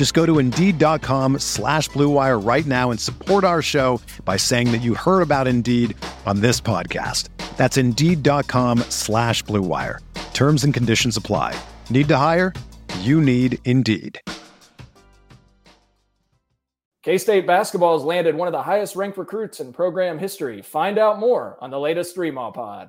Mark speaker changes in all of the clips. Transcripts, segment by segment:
Speaker 1: Just go to Indeed.com slash BlueWire right now and support our show by saying that you heard about Indeed on this podcast. That's Indeed.com slash BlueWire. Terms and conditions apply. Need to hire? You need Indeed.
Speaker 2: K State basketball has landed one of the highest ranked recruits in program history. Find out more on the latest Three Pod.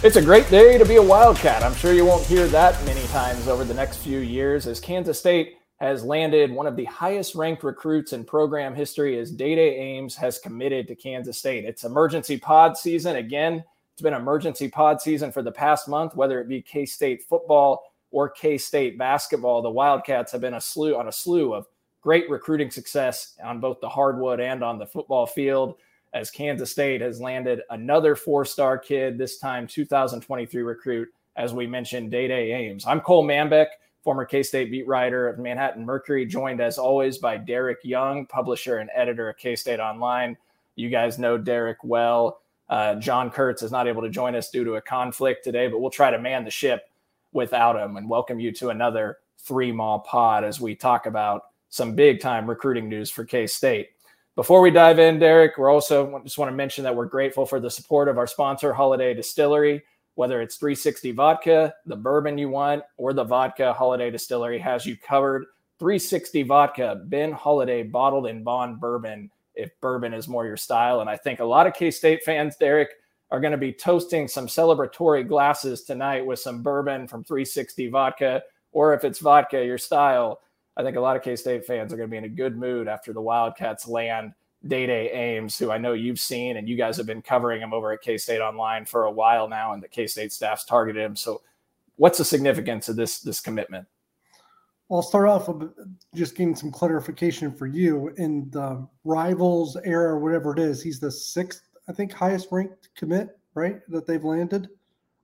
Speaker 2: It's a great day to be a Wildcat. I'm sure you won't hear that many times over the next few years as Kansas State has landed one of the highest ranked recruits in program history as Dai Dai Ames has committed to Kansas State. It's emergency pod season. Again, it's been emergency pod season for the past month, whether it be K State football or K State basketball. The Wildcats have been a slew on a slew of great recruiting success on both the hardwood and on the football field as Kansas State has landed another four star kid, this time 2023 recruit, as we mentioned, Dai Dai Ames. I'm Cole Manbeck, former K State beat writer of Manhattan Mercury, joined as always by Derek Young, publisher and editor of K State Online. You guys know Derek well. Uh, John Kurtz is not able to join us due to a conflict today, but we'll try to man the ship without him and welcome you to another three mall pod as we talk about some big time recruiting news for K State. Before we dive in, Derek, we're also just want to mention that we're grateful for the support of our sponsor, Holladay Distillery. Whether it's 360 vodka, the bourbon you want, or the vodka, Holladay Distillery has you covered. 360 vodka, Ben Holladay bottled in bond bourbon, if bourbon is more your style. And I think a lot of K State fans, Derek, are going to be toasting some celebratory glasses tonight with some bourbon from 360 vodka, or if it's vodka your style, I think a lot of K State fans are going to be in a good mood after the Wildcats land Dai Dai Ames, who I know you've seen and you guys have been covering him over at K State Online for a while now, and the K State staff's targeted him. So, what's the significance of this this commitment?
Speaker 3: Well, I'll start off with just getting some clarification for you. In the rivals era, whatever it is, he's the sixth, I think, highest ranked commit, right? That they've landed.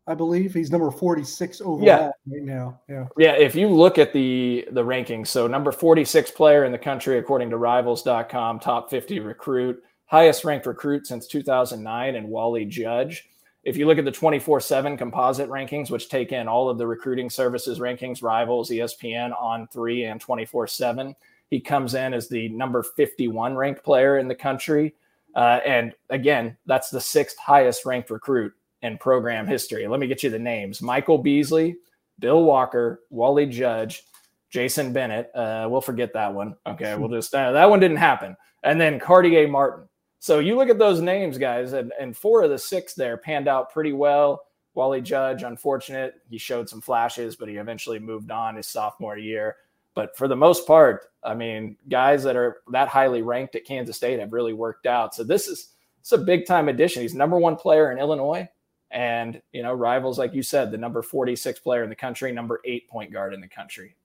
Speaker 3: I believe he's number 46 overall yeah. right now. Yeah.
Speaker 2: Yeah. If you look at the the rankings, so number 46 player in the country according to rivals.com, top 50 recruit, highest ranked recruit since 2009 and Wally Judge. If you look at the 24/7 composite rankings which take in all of the recruiting services rankings, Rivals, ESPN, On3 and 24/7, he comes in as the number 51 ranked player in the country. Uh, and again, that's the sixth highest ranked recruit in program history. Let me get you the names Michael Beasley, Bill Walker, Wally Judge, Jason Bennett. Uh, we'll forget that one. Okay. We'll just, uh, that one didn't happen. And then Cartier Martin. So you look at those names, guys, and, and four of the six there panned out pretty well. Wally Judge, unfortunate. He showed some flashes, but he eventually moved on his sophomore year. But for the most part, I mean, guys that are that highly ranked at Kansas State have really worked out. So this is it's a big time addition. He's number one player in Illinois. And, you know, rivals, like you said, the number 46 player in the country, number eight point guard in the country.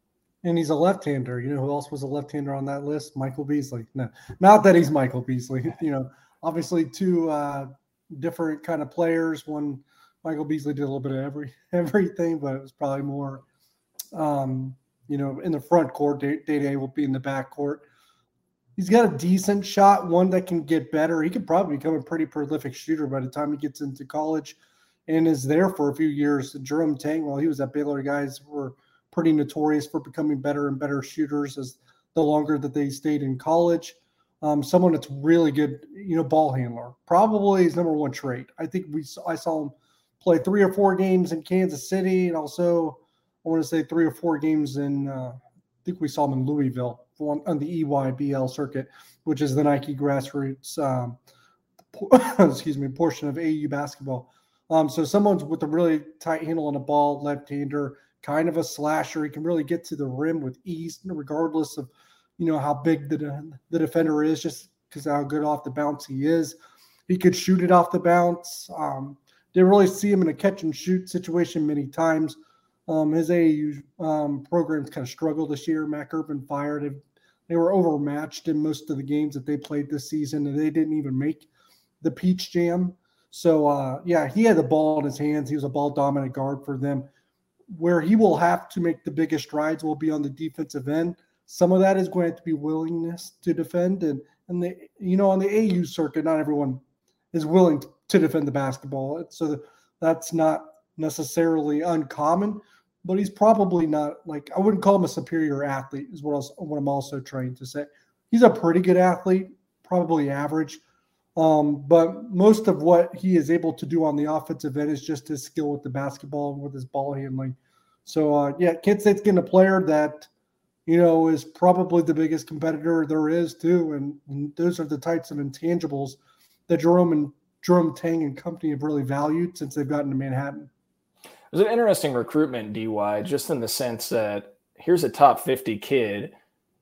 Speaker 3: And he's a left hander. You know who else was a left hander on that list? Michael Beasley. No, not that he's Michael Beasley. You know, obviously two uh, different kind of players. One Michael Beasley did a little bit of every everything, but it was probably more, um, you know, in the front court. Dai Dai will be in the back court. He's got a decent shot, one that can get better. He could probably become a pretty prolific shooter by the time he gets into college and is there for a few years. Jerome Tang, while he was at Baylor, guys were pretty notorious for becoming better and better shooters as the longer that they stayed in college. Um, someone that's really good, you know, ball handler. Probably his number one trait. I think we I saw him play three or four games in Kansas City, and also I want to say three or four games in. Uh, I think we saw him in Louisville on, on the EYBL circuit, which is the Nike grassroots, um, excuse me, portion of AU basketball. Um, so someone's with a really tight handle on the ball, left-hander, kind of a slasher. He can really get to the rim with ease, regardless of you know how big the the defender is, just because how good off the bounce he is. He could shoot it off the bounce. Um, didn't really see him in a catch and shoot situation many times. Um, his AAU um, programs kind of struggled this year. Mac Irvin fired. They were overmatched in most of the games that they played this season, and they didn't even make the Peach Jam. So uh, yeah, he had the ball in his hands. He was a ball dominant guard for them. Where he will have to make the biggest strides will be on the defensive end. Some of that is going to be willingness to defend, and and the you know on the AU circuit, not everyone is willing to defend the basketball. So that's not necessarily uncommon, but he's probably not like I wouldn't call him a superior athlete. Is what else what I'm also trying to say. He's a pretty good athlete, probably average um, but most of what he is able to do on the offensive end is just his skill with the basketball and with his ball handling. So uh, yeah, K State's getting a player that you know is probably the biggest competitor there is too, and, and those are the types of intangibles that Jerome and Jerome Tang and company have really valued since they've gotten to Manhattan.
Speaker 2: It was an interesting recruitment, DY, just in the sense that here's a top 50 kid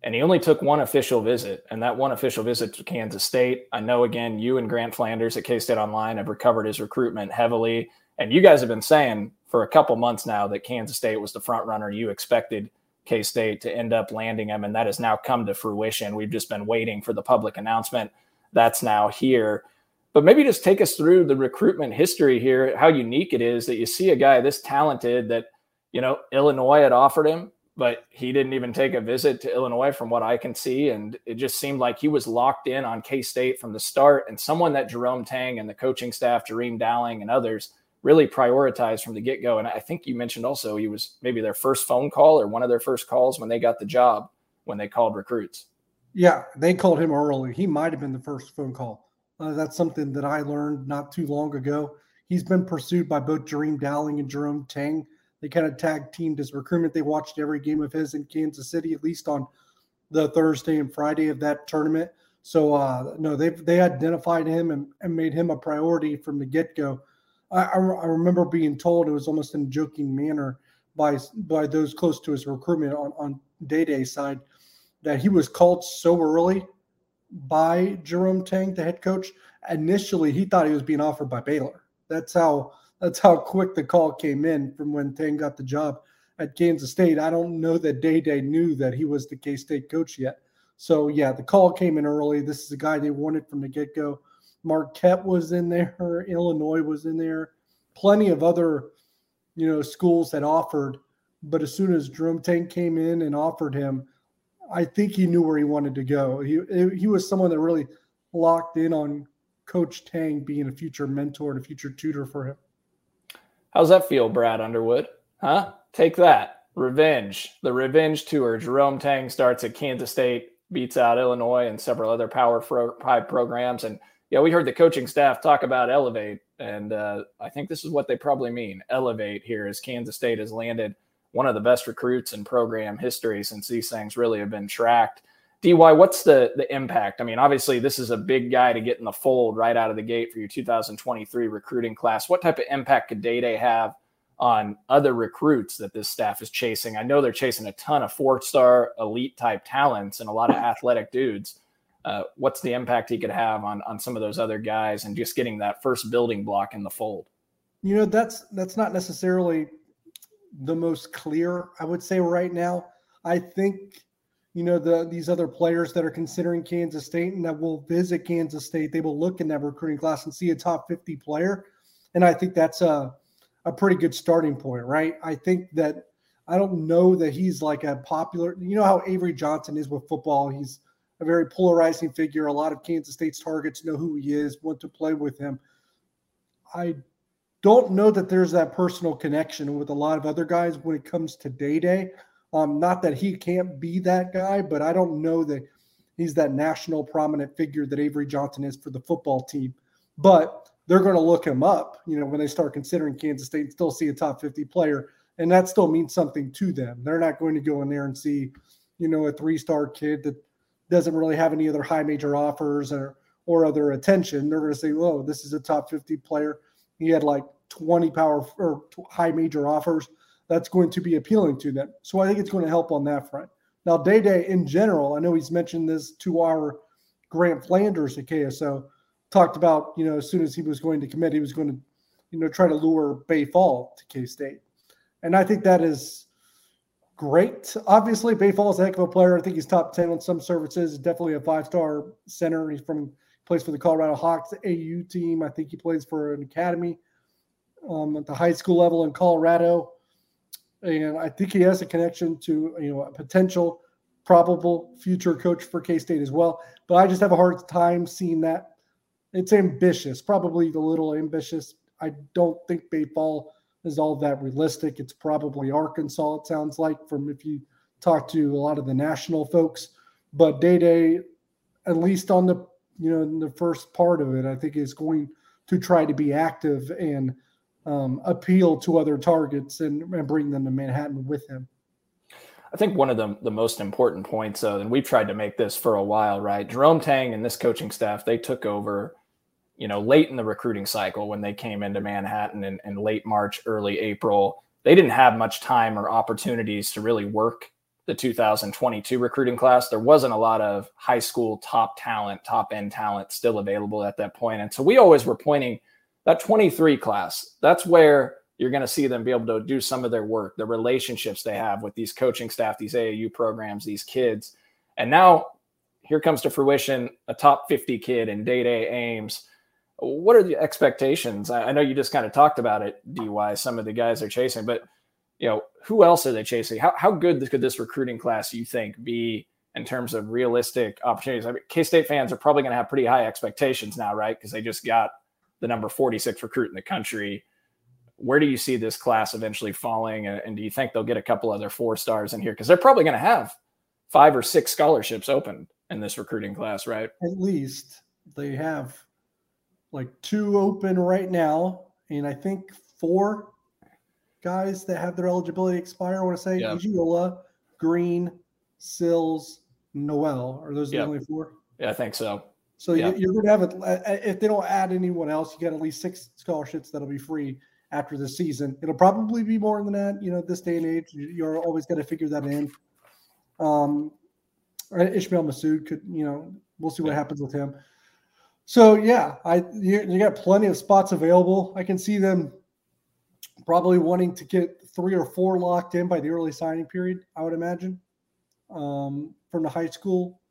Speaker 2: and he only took one official visit, and that one official visit to Kansas State. I know, again, you and Grant Flanders at K State Online have recovered his recruitment heavily, and you guys have been saying for a couple months now that Kansas State was the front runner. You expected K State to end up landing him, and that has now come to fruition. We've just been waiting for the public announcement. That's now here. But maybe just take us through the recruitment history here, how unique it is that you see a guy this talented that, you know, Illinois had offered him but he didn't even take a visit to Illinois from what I can see. And it just seemed like he was locked in on K State from the start and someone that Jerome Tang and the coaching staff, Jareem Dowling and others really prioritized from the get go. And I think you mentioned also he was maybe their first phone call or one of their first calls when they got the job when they called recruits.
Speaker 3: Yeah, they called him early. He might have been the first phone call. Uh, that's something that I learned not too long ago. He's been pursued by both Jareem Dowling and Jerome Tang they kind of tag teamed his recruitment. They watched every game of his in Kansas City, at least on the Thursday and Friday of that tournament. So uh, no, they they identified him and, and made him a priority from the get go. I, I, I, remember being told it was almost in a joking manner by by those close to his recruitment on on Dai Dai side that he was called so early by Jerome Tang, the head coach. Initially, he thought he was being offered by Baylor. That's how that's how quick the call came in from when Tang got the job at Kansas State. I don't know that Dai Dai knew that he was the K State coach yet. So yeah, the call came in early. This is a guy they wanted from the get go. Marquette was in there, Illinois was in there, plenty of other, you know, schools that offered. But as soon as Jerome Tang came in and offered him, I think he knew where he wanted to go. He he was someone that really locked in on Coach Tang being a future mentor and a future tutor for him.
Speaker 2: How's that feel, Brad Underwood? Huh? Take that. Revenge. The revenge tour. Jerome Tang starts at Kansas State, beats out Illinois and several other Power Five programs. And yeah, we heard the coaching staff talk about elevate, and uh, I think this is what they probably mean. Elevate here as Kansas State has landed one of the best recruits in program history since these things really have been tracked. Dy, what's the the impact? I mean, obviously, this is a big guy to get in the fold right out of the gate for your 2023 recruiting class. What type of impact could Dai Dai have on other recruits that this staff is chasing? I know they're chasing a ton of four star elite type talents and a lot of athletic dudes. Uh, what's the impact he could have on on some of those other guys and just getting that first building block in the fold?
Speaker 3: You know, that's that's not necessarily the most clear. I would say right now. I think you know, the these other players that are considering Kansas State and that will visit Kansas State, they will look in that recruiting class and see a top 50 player. And I think that's a, a pretty good starting point, right? I think that I don't know that he's like a popular, you know how Avery Johnson is with football. He's a very polarizing figure. A lot of Kansas State's targets know who he is, want to play with him. I don't know that there's that personal connection with a lot of other guys when it comes to Dai Dai. Um, not that he can't be that guy, but I don't know that he's that national prominent figure that Avery Johnson is for the football team. But they're going to look him up, you know, when they start considering Kansas State and still see a top 50 player. And that still means something to them. They're not going to go in there and see, you know, a three star kid that doesn't really have any other high major offers or, or other attention. They're going to say, oh, this is a top 50 player. He had like 20 power or high major offers that's going to be appealing to them. So I think it's going to help on that front. Now, Dai Dai in general, I know he's mentioned this to our Grant Flanders at KSO, talked about, you know, as soon as he was going to commit, he was going to, you know, try to lure Baye Fall to K State. And I think that is great. Obviously, Baye Fall is a heck of a player. I think he's top 10 on some services, definitely a five star center. He's from, plays for the Colorado Hawks AU team. I think he plays for an academy um, at the high school level in Colorado and I think he has a connection to you know a potential probable future coach for K State as well. But I just have a hard time seeing that. It's ambitious, probably a little ambitious. I don't think Baye Fall is all that realistic. It's probably Arkansas. It sounds like from if you talk to a lot of the national folks. But Dai Dai, at least on the you know in the first part of it, I think is going to try to be active and um, appeal to other targets and, and bring them to Manhattan with him.
Speaker 2: I think one of the, the most important points, though, and we've tried to make this for a while, right? Jerome Tang and this coaching staff, they took over, you know, late in the recruiting cycle when they came into Manhattan in, in late March, early April. They didn't have much time or opportunities to really work the 2022 recruiting class. There wasn't a lot of high school top talent, top end talent still available at that point. And so we always were pointing – that 23 class, that's where you're going to see them be able to do some of their work, the relationships they have with these coaching staff, these AAU programs, these kids. And now here comes to fruition a top 50 kid in Dai Dai Ames. What are the expectations? I know you just kind of talked about it, DY, some of the guys are chasing, but you know, who else are they chasing? How, how good could this recruiting class you think be in terms of realistic opportunities? I mean, K State fans are probably going to have pretty high expectations now, right? Because they just got the number 46 recruit in the country. Where do you see this class eventually falling? And do you think they'll get a couple other four stars in here? Because they're probably going to have five or six scholarships open in this recruiting class, right?
Speaker 3: At least they have like two open right now. And I think four guys that have their eligibility expire. I want to say yep. Green, Sills, Nowell. Are those yep. the only four?
Speaker 2: Yeah, I think so.
Speaker 3: So yeah. you're going to have it if they don't add anyone else. You got at least six scholarships that'll be free after the season. It'll probably be more than that. You know, this day and age, you're always got to figure that in. Um, Ishmael Massoud could, you know, we'll see what happens with him. So yeah, I you, you got plenty of spots available. I can see them probably wanting to get three or four locked in by the early signing period. I would imagine um, from the high school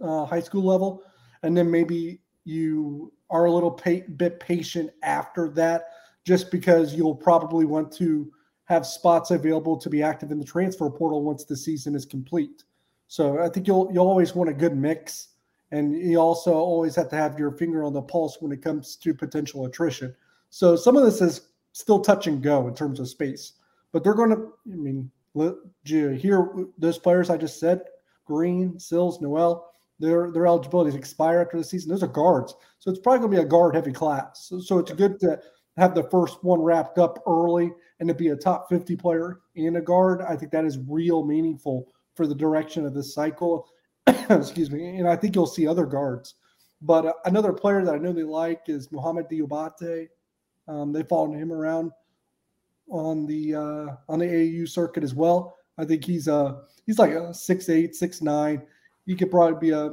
Speaker 3: uh, high school level and then maybe you are a little pa- bit patient after that, just because you'll probably want to have spots available to be active in the transfer portal once the season is complete. So I think you'll you'll always want a good mix, and you also always have to have your finger on the pulse when it comes to potential attrition. So some of this is still touch and go in terms of space, but they're going to. I mean, hear those players I just said: Green, Sills, Nowell their their eligibilities expire after the season. Those are guards, so it's probably going to be a guard heavy class. So, so it's good to have the first one wrapped up early and to be a top 50 player in a guard. I think that is real meaningful for the direction of this cycle. Excuse me, and I think you'll see other guards. But uh, another player that I know they like is Mohamed Diabate. Um, they followed him around on the uh, on the AAU circuit as well. I think he's a he's like a six eight, six nine he could probably be a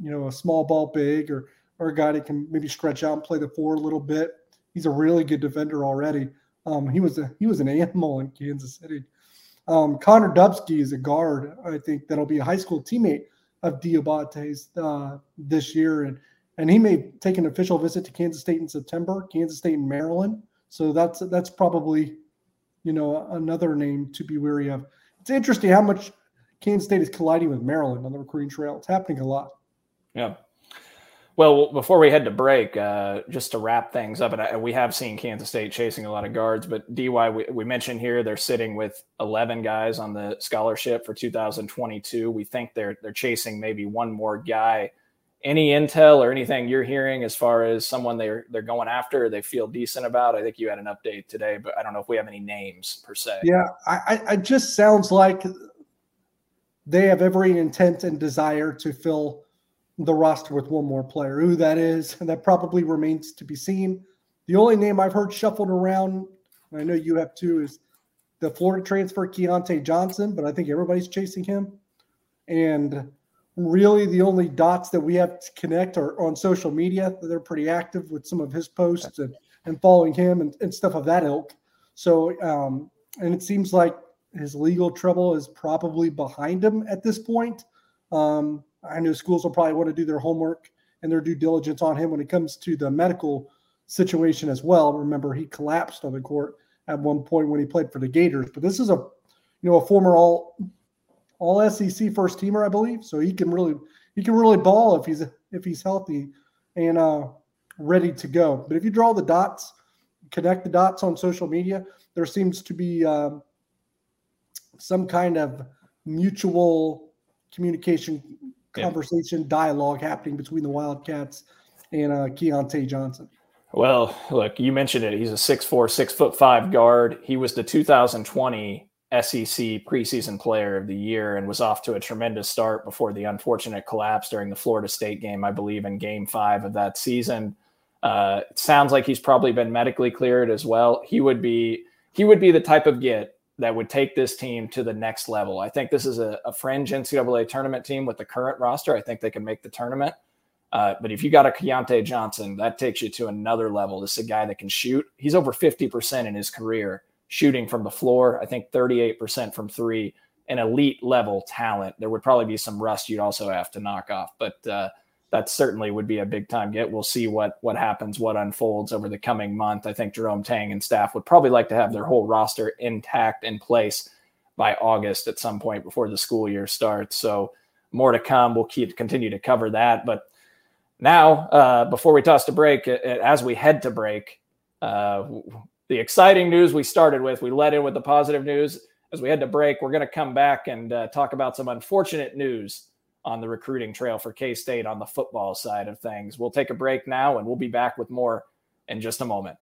Speaker 3: you know a small ball big or or a guy that can maybe stretch out and play the four a little bit. He's a really good defender already. Um, he was a he was an animal in Kansas City. Um, Connor Dubsky is a guard, I think, that'll be a high school teammate of Diabate's uh, this year. And, and he may take an official visit to Kansas State in September, Kansas State and Maryland. So that's that's probably, you know, another name to be wary of. It's interesting how much Kansas State is colliding with Maryland on the recruiting trail. It's happening a lot.
Speaker 2: Yeah. Well, before we head to break, uh, just to wrap things up, and I, we have seen Kansas State chasing a lot of guards, but DY, we, we mentioned here they're sitting with 11 guys on the scholarship for 2022. We think they're they're chasing maybe one more guy. Any intel or anything you're hearing as far as someone they're they're going after, they feel decent about? I think you had an update today, but I don't know if we have any names per se.
Speaker 3: Yeah, I, I just sounds like they have every intent and desire to fill the roster with one more player. Who that is, and that probably remains to be seen. The only name I've heard shuffled around, and I know you have too, is the Florida transfer Keyontae Johnson, but I think everybody's chasing him. And really, the only dots that we have to connect are on social media. They're pretty active with some of his posts and, and following him and, and stuff of that ilk. So, um, and it seems like his legal trouble is probably behind him at this point. Um, I know schools will probably want to do their homework and their due diligence on him when it comes to the medical situation as well. Remember, he collapsed on the court at one point when he played for the Gators. But this is a, you know, a former all all SEC first teamer, I believe. So he can really he can really ball if he's if he's healthy and uh, ready to go. But if you draw the dots, connect the dots on social media, there seems to be um, some kind of mutual communication conversation, yeah. dialogue happening between the Wildcats and uh, Keyontae Johnson.
Speaker 2: Well, look, you mentioned it. He's a six four, six foot five guard. He was the 2020 SEC preseason player of the year and was off to a tremendous start before the unfortunate collapse during the Florida State game, I believe, in game five of that season. Uh, it sounds like he's probably been medically cleared as well. He would be he would be the type of get that would take this team to the next level. I think this is a, a fringe NCAA tournament team with the current roster. I think they can make the tournament. Uh, but if you got a Keyontae Johnson, that takes you to another level. This is a guy that can shoot. He's over 50% in his career shooting from the floor. I think 38% from three, an elite level talent. There would probably be some rust you'd also have to knock off. But uh, that certainly would be a big time get. We'll see what what happens, what unfolds over the coming month. I think Jerome Tang and staff would probably like to have their whole roster intact in place by August at some point before the school year starts. So more to come. We'll keep continue to cover that. But now, uh, before we toss to break, as we head to break, uh, the exciting news we started with, we led in with the positive news. As we head to break, we're going to come back and uh, talk about some unfortunate news on the recruiting trail for K State on the football side of things. We'll take a break now and we'll be back with more in just a moment.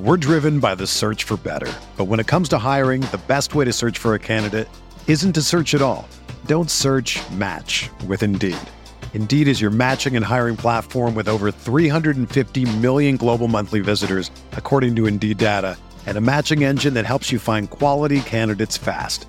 Speaker 1: We're driven by the search for better. But when it comes to hiring, the best way to search for a candidate isn't to search at all. Don't search match with Indeed. Indeed is your matching and hiring platform with over 350 million global monthly visitors, according to Indeed data, and a matching engine that helps you find quality candidates fast.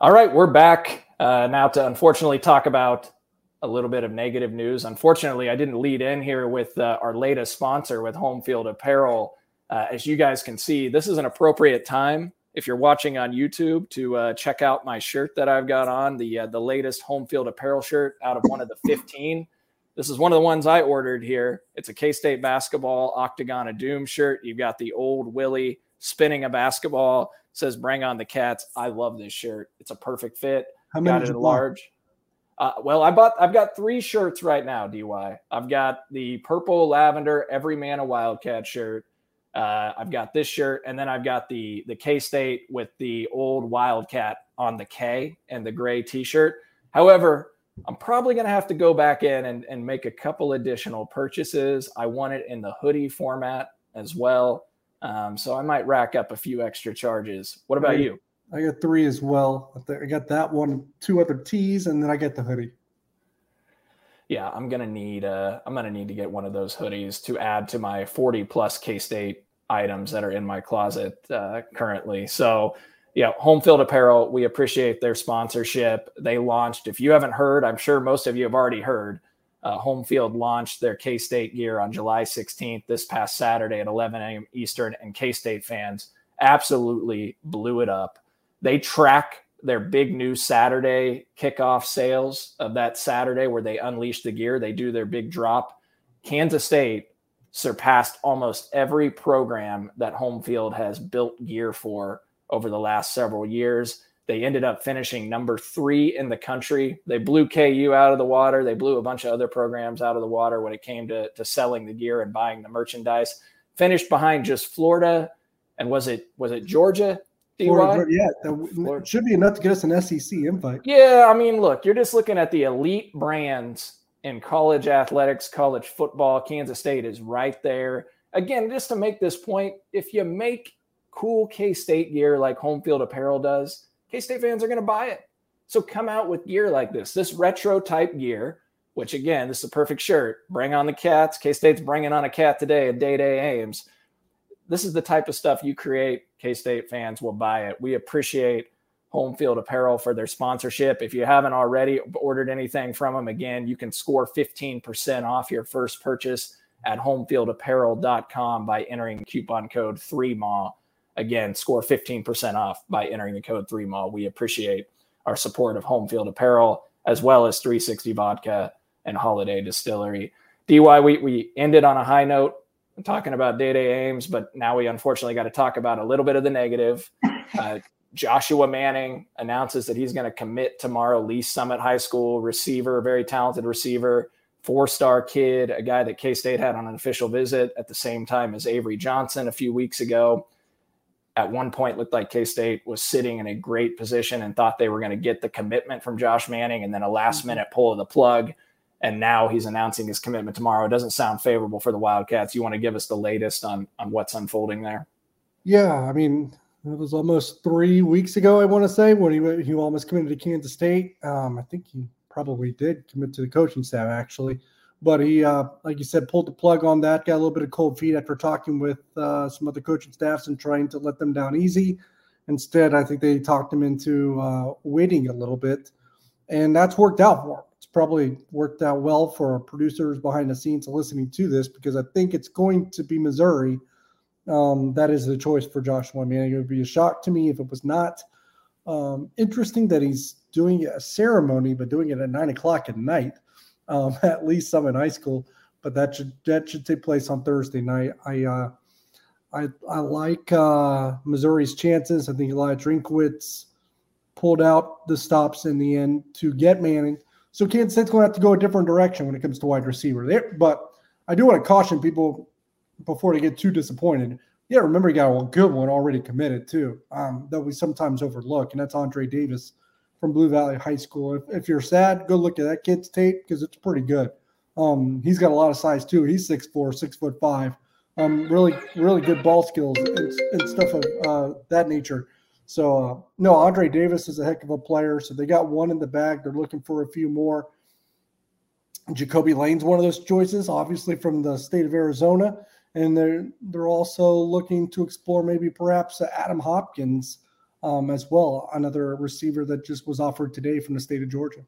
Speaker 2: All right, we're back uh, now to unfortunately talk about a little bit of negative news. Unfortunately, I didn't lead in here with uh, our latest sponsor with Home Field Apparel. Uh, as you guys can see, this is an appropriate time if you're watching on YouTube to uh, check out my shirt that I've got on the uh, the latest Home Field Apparel shirt out of one of the 15. This is one of the ones I ordered here. It's a K State basketball Octagon of Doom shirt. You've got the old Willie spinning a basketball. Says "Bring on the Cats." I love this shirt. It's a perfect fit.
Speaker 3: How many
Speaker 2: got it large. Uh, well, I bought. I've got three shirts right now. Dy. I've got the purple lavender Every Man a Wildcat shirt. Uh, I've got this shirt, and then I've got the the K State with the old Wildcat on the K and the gray T-shirt. However, I'm probably going to have to go back in and, and make a couple additional purchases. I want it in the hoodie format as well. Um, so I might rack up a few extra charges. What about you?
Speaker 3: I got three as well. I got that one, two other tees, and then I get the hoodie.
Speaker 2: Yeah, I'm gonna need uh I'm gonna need to get one of those hoodies to add to my 40 plus K State items that are in my closet uh, currently. So yeah, Home Field Apparel, we appreciate their sponsorship. They launched, if you haven't heard, I'm sure most of you have already heard, uh, Home Field launched their K State gear on July 16th, this past Saturday at 11 a.m. Eastern, and K State fans absolutely blew it up. They track their big new Saturday kickoff sales of that Saturday where they unleash the gear, they do their big drop. Kansas State surpassed almost every program that Home Field has built gear for over the last several years. They ended up finishing number three in the country. They blew KU out of the water. They blew a bunch of other programs out of the water when it came to, to selling the gear and buying the merchandise. Finished behind just Florida, and was it was it Georgia?
Speaker 3: Florida, yeah, that should be enough to get us an SEC invite.
Speaker 2: Yeah, I mean, look, you're just looking at the elite brands in college athletics, college football. Kansas State is right there. Again, just to make this point, if you make cool K State gear like Home Field Apparel does, K State fans are going to buy it. So come out with gear like this, this retro type gear, which again, this is a perfect shirt. Bring on the cats. K State's bringing on a cat today at Dai Dai Ames. This is the type of stuff you create. K State fans will buy it. We appreciate Home Field Apparel for their sponsorship. If you haven't already ordered anything from them, again, you can score 15% off your first purchase at homefieldapparel.com by entering coupon code 3MAW. Again, score 15% off by entering the code 3MAW. We appreciate our support of Home Field Apparel as well as 360 Vodka and Holladay Distillery. DY, we, we ended on a high note talking about Dai Dai Ames, but now we unfortunately got to talk about a little bit of the negative. Uh, Joshua Manning announces that he's going to commit tomorrow. Lee Summit High School receiver, very talented receiver, four star kid, a guy that K State had on an official visit at the same time as Avery Johnson a few weeks ago at one point looked like K State was sitting in a great position and thought they were going to get the commitment from Josh Manning and then a last mm-hmm. minute pull of the plug. And now he's announcing his commitment tomorrow. It doesn't sound favorable for the Wildcats. You want to give us the latest on, on what's unfolding there?
Speaker 3: Yeah. I mean, it was almost three weeks ago, I want to say, when he, he almost committed to Kansas State. Um, I think he probably did commit to the coaching staff, actually. But he, uh, like you said, pulled the plug on that. Got a little bit of cold feet after talking with uh, some other coaching staffs and trying to let them down easy. Instead, I think they talked him into uh, waiting a little bit, and that's worked out for him. It's probably worked out well for producers behind the scenes listening to this because I think it's going to be Missouri. Um, that is the choice for Joshua Manning. It would be a shock to me if it was not. Um, interesting that he's doing a ceremony, but doing it at nine o'clock at night um, at least some in high school. But that should that should take place on Thursday night. I uh, I I like uh, Missouri's chances. I think Eliah Drinkwitz pulled out the stops in the end to get Manning. So Kansas State's going to have to go a different direction when it comes to wide receiver. There, but I do want to caution people before they get too disappointed. Yeah, remember he got a good one already committed too. Um, that we sometimes overlook, and that's Andre Davis from Blue Valley High School. If, if you're sad, go look at that kid's tape because it's pretty good. Um, he's got a lot of size too. He's six four, six foot five. Um, really, really good ball skills and, and stuff of uh, that nature. So uh, no, Andre Davis is a heck of a player. So they got one in the bag. They're looking for a few more. Jacoby Lane's one of those choices, obviously from the state of Arizona, and they're they're also looking to explore maybe perhaps Adam Hopkins um, as well, another receiver that just was offered today from the state of Georgia.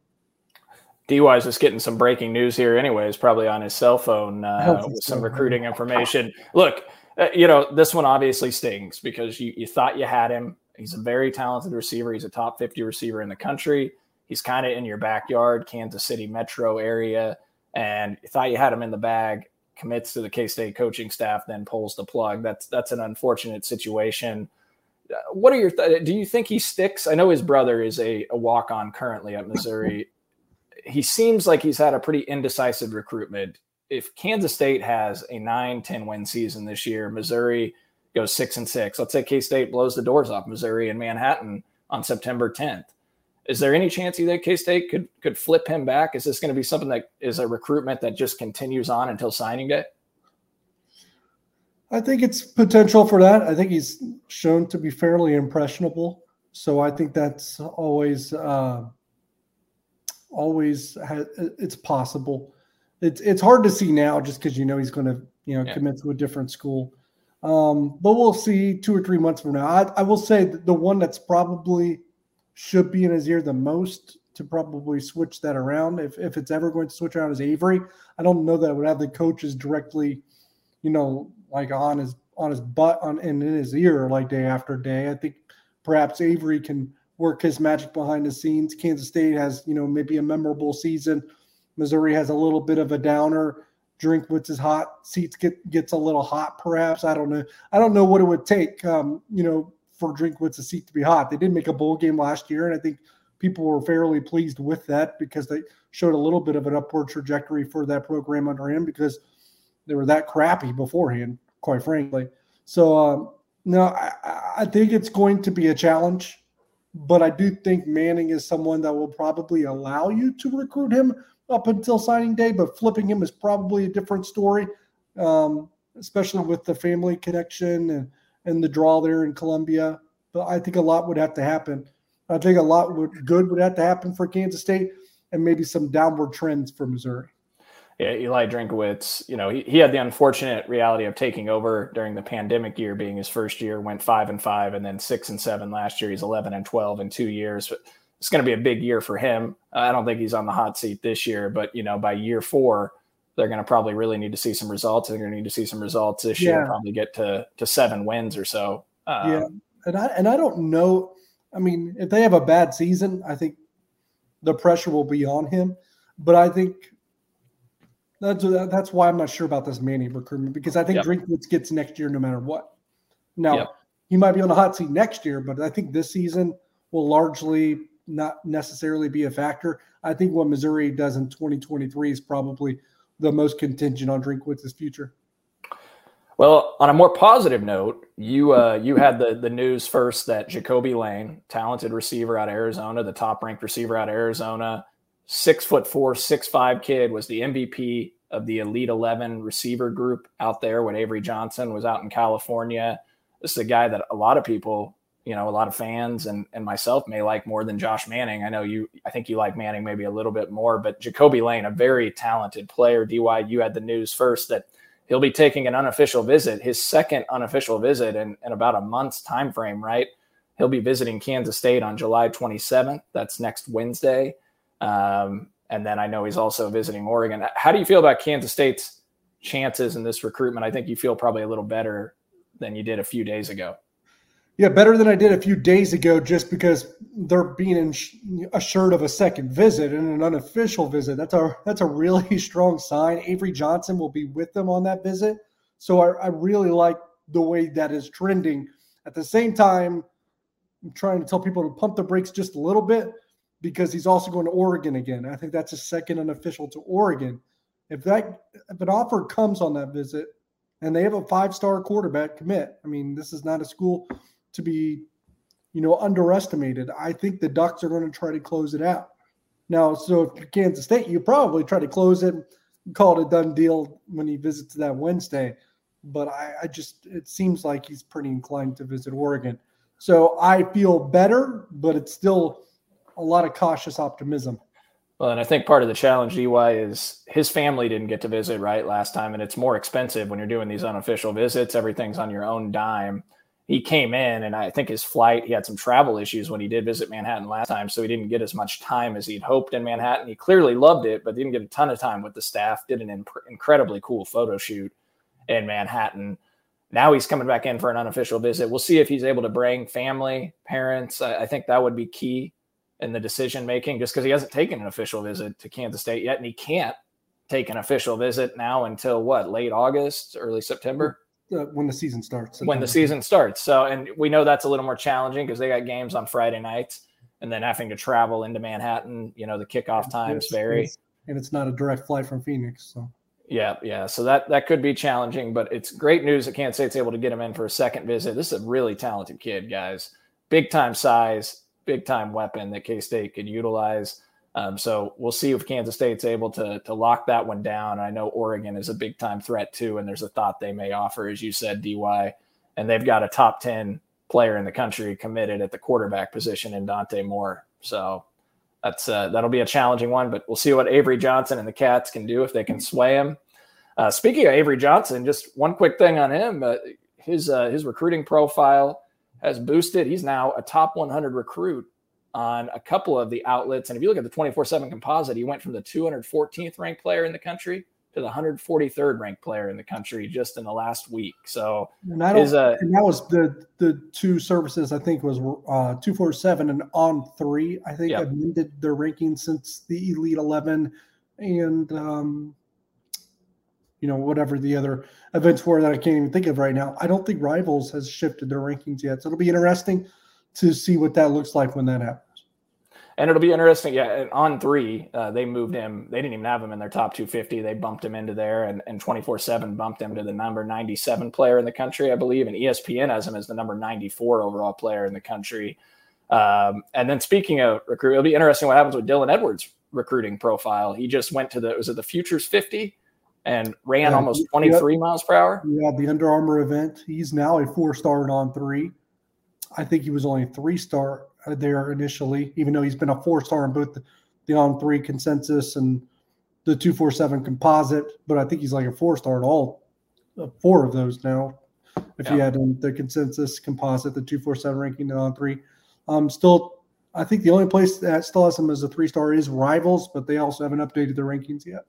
Speaker 2: DY is just getting some breaking news here, anyways, probably on his cell phone uh, with some recruiting information. Look, uh, you know, this one obviously stings because you, you thought you had him. He's a very talented receiver. He's a top 50 receiver in the country. He's kind of in your backyard, Kansas City metro area, and you thought you had him in the bag. Commits to the K State coaching staff, then pulls the plug. That's that's an unfortunate situation. What are your? Th- do you think he sticks? I know his brother is a, a walk on currently at Missouri he seems like he's had a pretty indecisive recruitment. If Kansas State has a 9 10 win season this year, Missouri goes six and six. Let's say K State blows the doors off Missouri and Manhattan on September 10th. Is there any chance you think K State could could flip him back? Is this going to be something that is a recruitment that just continues on until signing day?
Speaker 3: I think it's potential for that. I think he's shown to be fairly impressionable. So I think that's always uh, always has, it's possible. It's it's hard to see now just because you know he's going to you know yeah. commit to a different school. Um, but we'll see two or three months from now. I, I will say the one that's probably should be in his ear the most to probably switch that around if, if it's ever going to switch around is Avery. I don't know that I would have the coaches directly, you know, like on his on his butt on and in his ear like day after day. I think perhaps Avery can work his magic behind the scenes. Kansas State has, you know, maybe a memorable season. Missouri has a little bit of a downer. Drinkwitz is hot. Seats get gets a little hot, perhaps. I don't know. I don't know what it would take, um, you know, for Drinkwitz seat to be hot. They did make a bowl game last year, and I think people were fairly pleased with that because they showed a little bit of an upward trajectory for that program under him because they were that crappy beforehand, quite frankly. So, um, no, I, I think it's going to be a challenge but I do think Manning is someone that will probably allow you to recruit him up until signing day. But flipping him is probably a different story, um, especially with the family connection and and the draw there in Columbia. But I think a lot would have to happen. I think a lot would good would have to happen for Kansas State, and maybe some downward trends for Missouri
Speaker 2: Eli Drinkwitz, you know, he, he had the unfortunate reality of taking over during the pandemic year being his first year, went five and five, and then six and seven last year. He's 11 and 12 in two years. It's going to be a big year for him. I don't think he's on the hot seat this year, but, you know, by year four, they're going to probably really need to see some results. They're going to need to see some results this yeah. year, probably get to, to seven wins or so.
Speaker 3: Um, yeah. And I, and I don't know. I mean, if they have a bad season, I think the pressure will be on him. But I think that's that's why I'm not sure about this Manning recruitment because I think yep. Drinkwitz gets next year no matter what. Now yep. he might be on the hot seat next year, but I think this season will largely not necessarily be a factor. I think what Missouri does in 2023 is probably the most contingent on Drinkwitz's future.
Speaker 2: Well, on a more positive note, you uh, you had the the news first that Jacoby Lane, talented receiver out of Arizona, the top ranked receiver out of Arizona, six foot four, six five kid, was the MVP of the Elite Eleven receiver group out there when Avery Johnson was out in California. This is a guy that a lot of people, you know, a lot of fans and and myself may like more than Josh Manning. I know you. I think you like Manning maybe a little bit more, but Jacoby Lane, a very talented player. Dy, you had the news first that he'll be taking an unofficial visit, his second unofficial visit in, in about a month's time frame, right? He'll be visiting Kansas State on July 27th. That's next Wednesday. Um, and then I know he's also visiting Oregon. How do you feel about Kansas State's chances in this recruitment? I think you feel probably a little better than you did a few days ago.
Speaker 3: Yeah, better than I did a few days ago, just because they're being assured of a second visit and an unofficial visit. That's a that's a really strong sign. Avery Johnson will be with them on that visit, so I, I really like the way that is trending. At the same time, I'm trying to tell people to pump the brakes just a little bit because he's also going to Oregon again. I think that's a second unofficial to Oregon. If that if an offer comes on that visit and they have a five star quarterback commit, I mean, this is not a school to be, you know, underestimated. I think the Ducks are going to try to close it out. Now, so if you're Kansas State, you probably try to close it, call it a done deal when he visits that Wednesday. But I, I just it seems like he's pretty inclined to visit Oregon. So I feel better, but it's still a lot of cautious optimism.
Speaker 2: Well, and I think part of the challenge, Dy, is his family didn't get to visit right last time, and it's more expensive when you're doing these unofficial visits. Everything's on your own dime. he came in and I think his flight, he had some travel issues when he did visit Manhattan last time. So he didn't get as much time as he'd hoped in Manhattan. He clearly loved it, but didn't get a ton of time with the staff. Did an imp- incredibly cool photo shoot in Manhattan. Now he's coming back in for an unofficial visit. We'll see if he's able to bring family, parents. I, I think that would be key in the decision making just because he hasn't taken an official visit to Kansas State yet. And he can't take an official visit now until what, late August, early September?
Speaker 3: uh, when the season starts.
Speaker 2: when the season starts. So, and we know that's a little more challenging because they got games on Friday nights and then having to travel into Manhattan. You know, the kickoff times
Speaker 3: It's-
Speaker 2: vary.
Speaker 3: it's- and it's not a direct flight from Phoenix. So
Speaker 2: Yeah, yeah. So that that could be challenging, but it's great news that Kansas State's able to get him in for a second visit. This is a really talented kid, guys. Big time size, big time weapon that K State could utilize. Um, so we'll see if Kansas State's able to to lock that one down. I know Oregon is a big time threat too, and there's a thought they may offer, as you said, DY, and they've got a top ten player in the country committed at the quarterback position in Dante Moore. So that's uh, that'll be a challenging one, but we'll see what Avery Johnson and the Cats can do if they can sway him. Uh, speaking of Avery Johnson, just one quick thing on him: uh, his uh, his recruiting profile has boosted. He's now a top 100 recruit on a couple of the outlets. And if you look at the 24/7 composite, he went from the 214th ranked player in the country to the 143rd ranked player in the country just in the last week. So
Speaker 3: and.
Speaker 2: Uh,
Speaker 3: and that was the the two services I think was uh, two four seven and on three. I think
Speaker 2: Yep.
Speaker 3: amended their rankings since the Elite Eleven, and um, you know whatever the other events were that I can't even think of right now. I don't think Rivals has shifted their rankings yet, so it'll be interesting to see what that looks like when that happens.
Speaker 2: And it'll be interesting. Yeah, on three, uh, they moved him. They didn't even have him in their top 250. They bumped him into there, and, and 24/7 bumped him to the number 97 player in the country, I believe. And ESPN has him as the number 94 overall player in the country. Um, and then speaking of recruit, it'll be interesting what happens with Dylan Edwards' recruiting profile. He just went to the was it the Futures 50 and ran almost
Speaker 3: yep.
Speaker 2: 23 miles per hour.
Speaker 3: Yeah, the Under Armour event. He's now a four star and on three. I think he was only a three star there initially, even though he's been a four star in both the, the on three consensus and the two four seven composite. But I think he's like a four star in all uh, four of those now. If you
Speaker 2: Yeah.
Speaker 3: had in the consensus composite, the two four seven ranking and on three, um, still, I think the only place that still has him as a three star is Rivals, but they also haven't updated their rankings yet.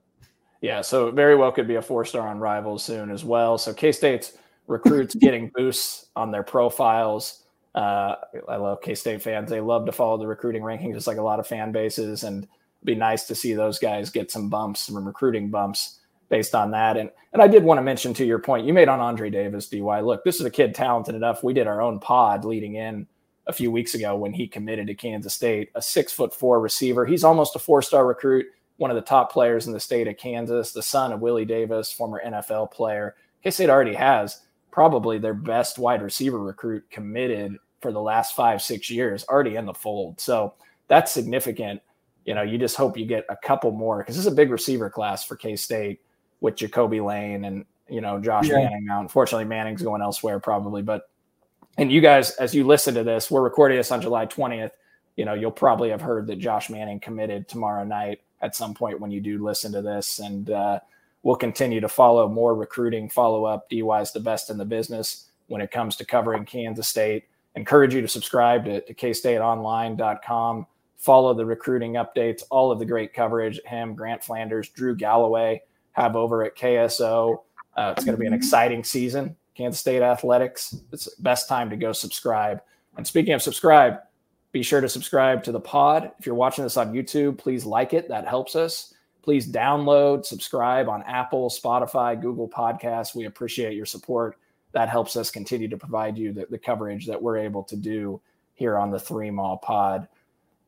Speaker 2: Yeah, so very well could be a four star on Rivals soon as well. So K State's recruits getting boosts on their profiles. Uh, I love K State fans. They love to follow the recruiting rankings, just like a lot of fan bases. And it'd be nice to see those guys get some bumps, some recruiting bumps based on that. And and I did want to mention to your point you made on Andre Davis, DY. Look, this is a kid talented enough. We did our own pod leading in a few weeks ago when he committed to Kansas State, a six foot four receiver. He's almost a four star recruit one of the top players in the state of Kansas, the son of Willie Davis, former NFL player. K State already has probably their best wide receiver recruit committed for the last five, six years, already in the fold. So that's significant. You know, you just hope you get a couple more because this is a big receiver class for K State with Jacoby Lane and, you know, Josh
Speaker 3: Yeah.
Speaker 2: Manning now. Unfortunately, Manning's going elsewhere probably, but and you guys, as you listen to this, we're recording this on July 20th. You know, you'll probably have heard that Josh Manning committed tomorrow night at some point when you do listen to this. And uh, we'll continue to follow more recruiting, follow up. DY's the best in the business when it comes to covering Kansas State. Encourage you to subscribe to, to kstateonline.com. Follow the recruiting updates, all of the great coverage him, Grant Flanders, Drew Galloway have over at KSO. Uh, it's going to be an exciting season. Kansas State athletics. It's the best time to go subscribe. And speaking of subscribe, be sure to subscribe to the pod. If you're watching this on YouTube, please like it. That helps us. Please download, subscribe on Apple, Spotify, Google Podcasts. We appreciate your support. That helps us continue to provide you the, the coverage that we're able to do here on the Three Mall Pod.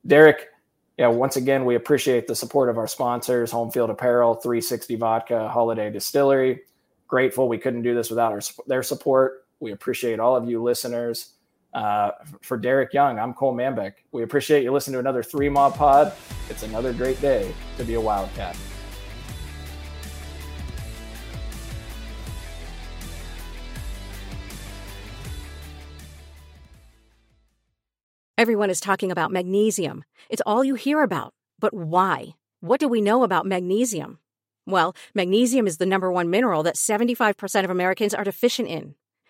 Speaker 2: Derek, yeah, once again, we appreciate the support of our sponsors, Home Field Apparel, 360 Vodka, Holladay Distillery. Grateful we couldn't do this without our, their support. We appreciate all of you listeners. Uh, for Derek Young, I'm Cole Manbeck. We appreciate you listening to another Three Mob Pod. It's another great day to be a Wildcat.
Speaker 4: Everyone is talking about magnesium. It's all you hear about. But why? What do we know about magnesium? Well, magnesium is the number one mineral that 75% of Americans are deficient in.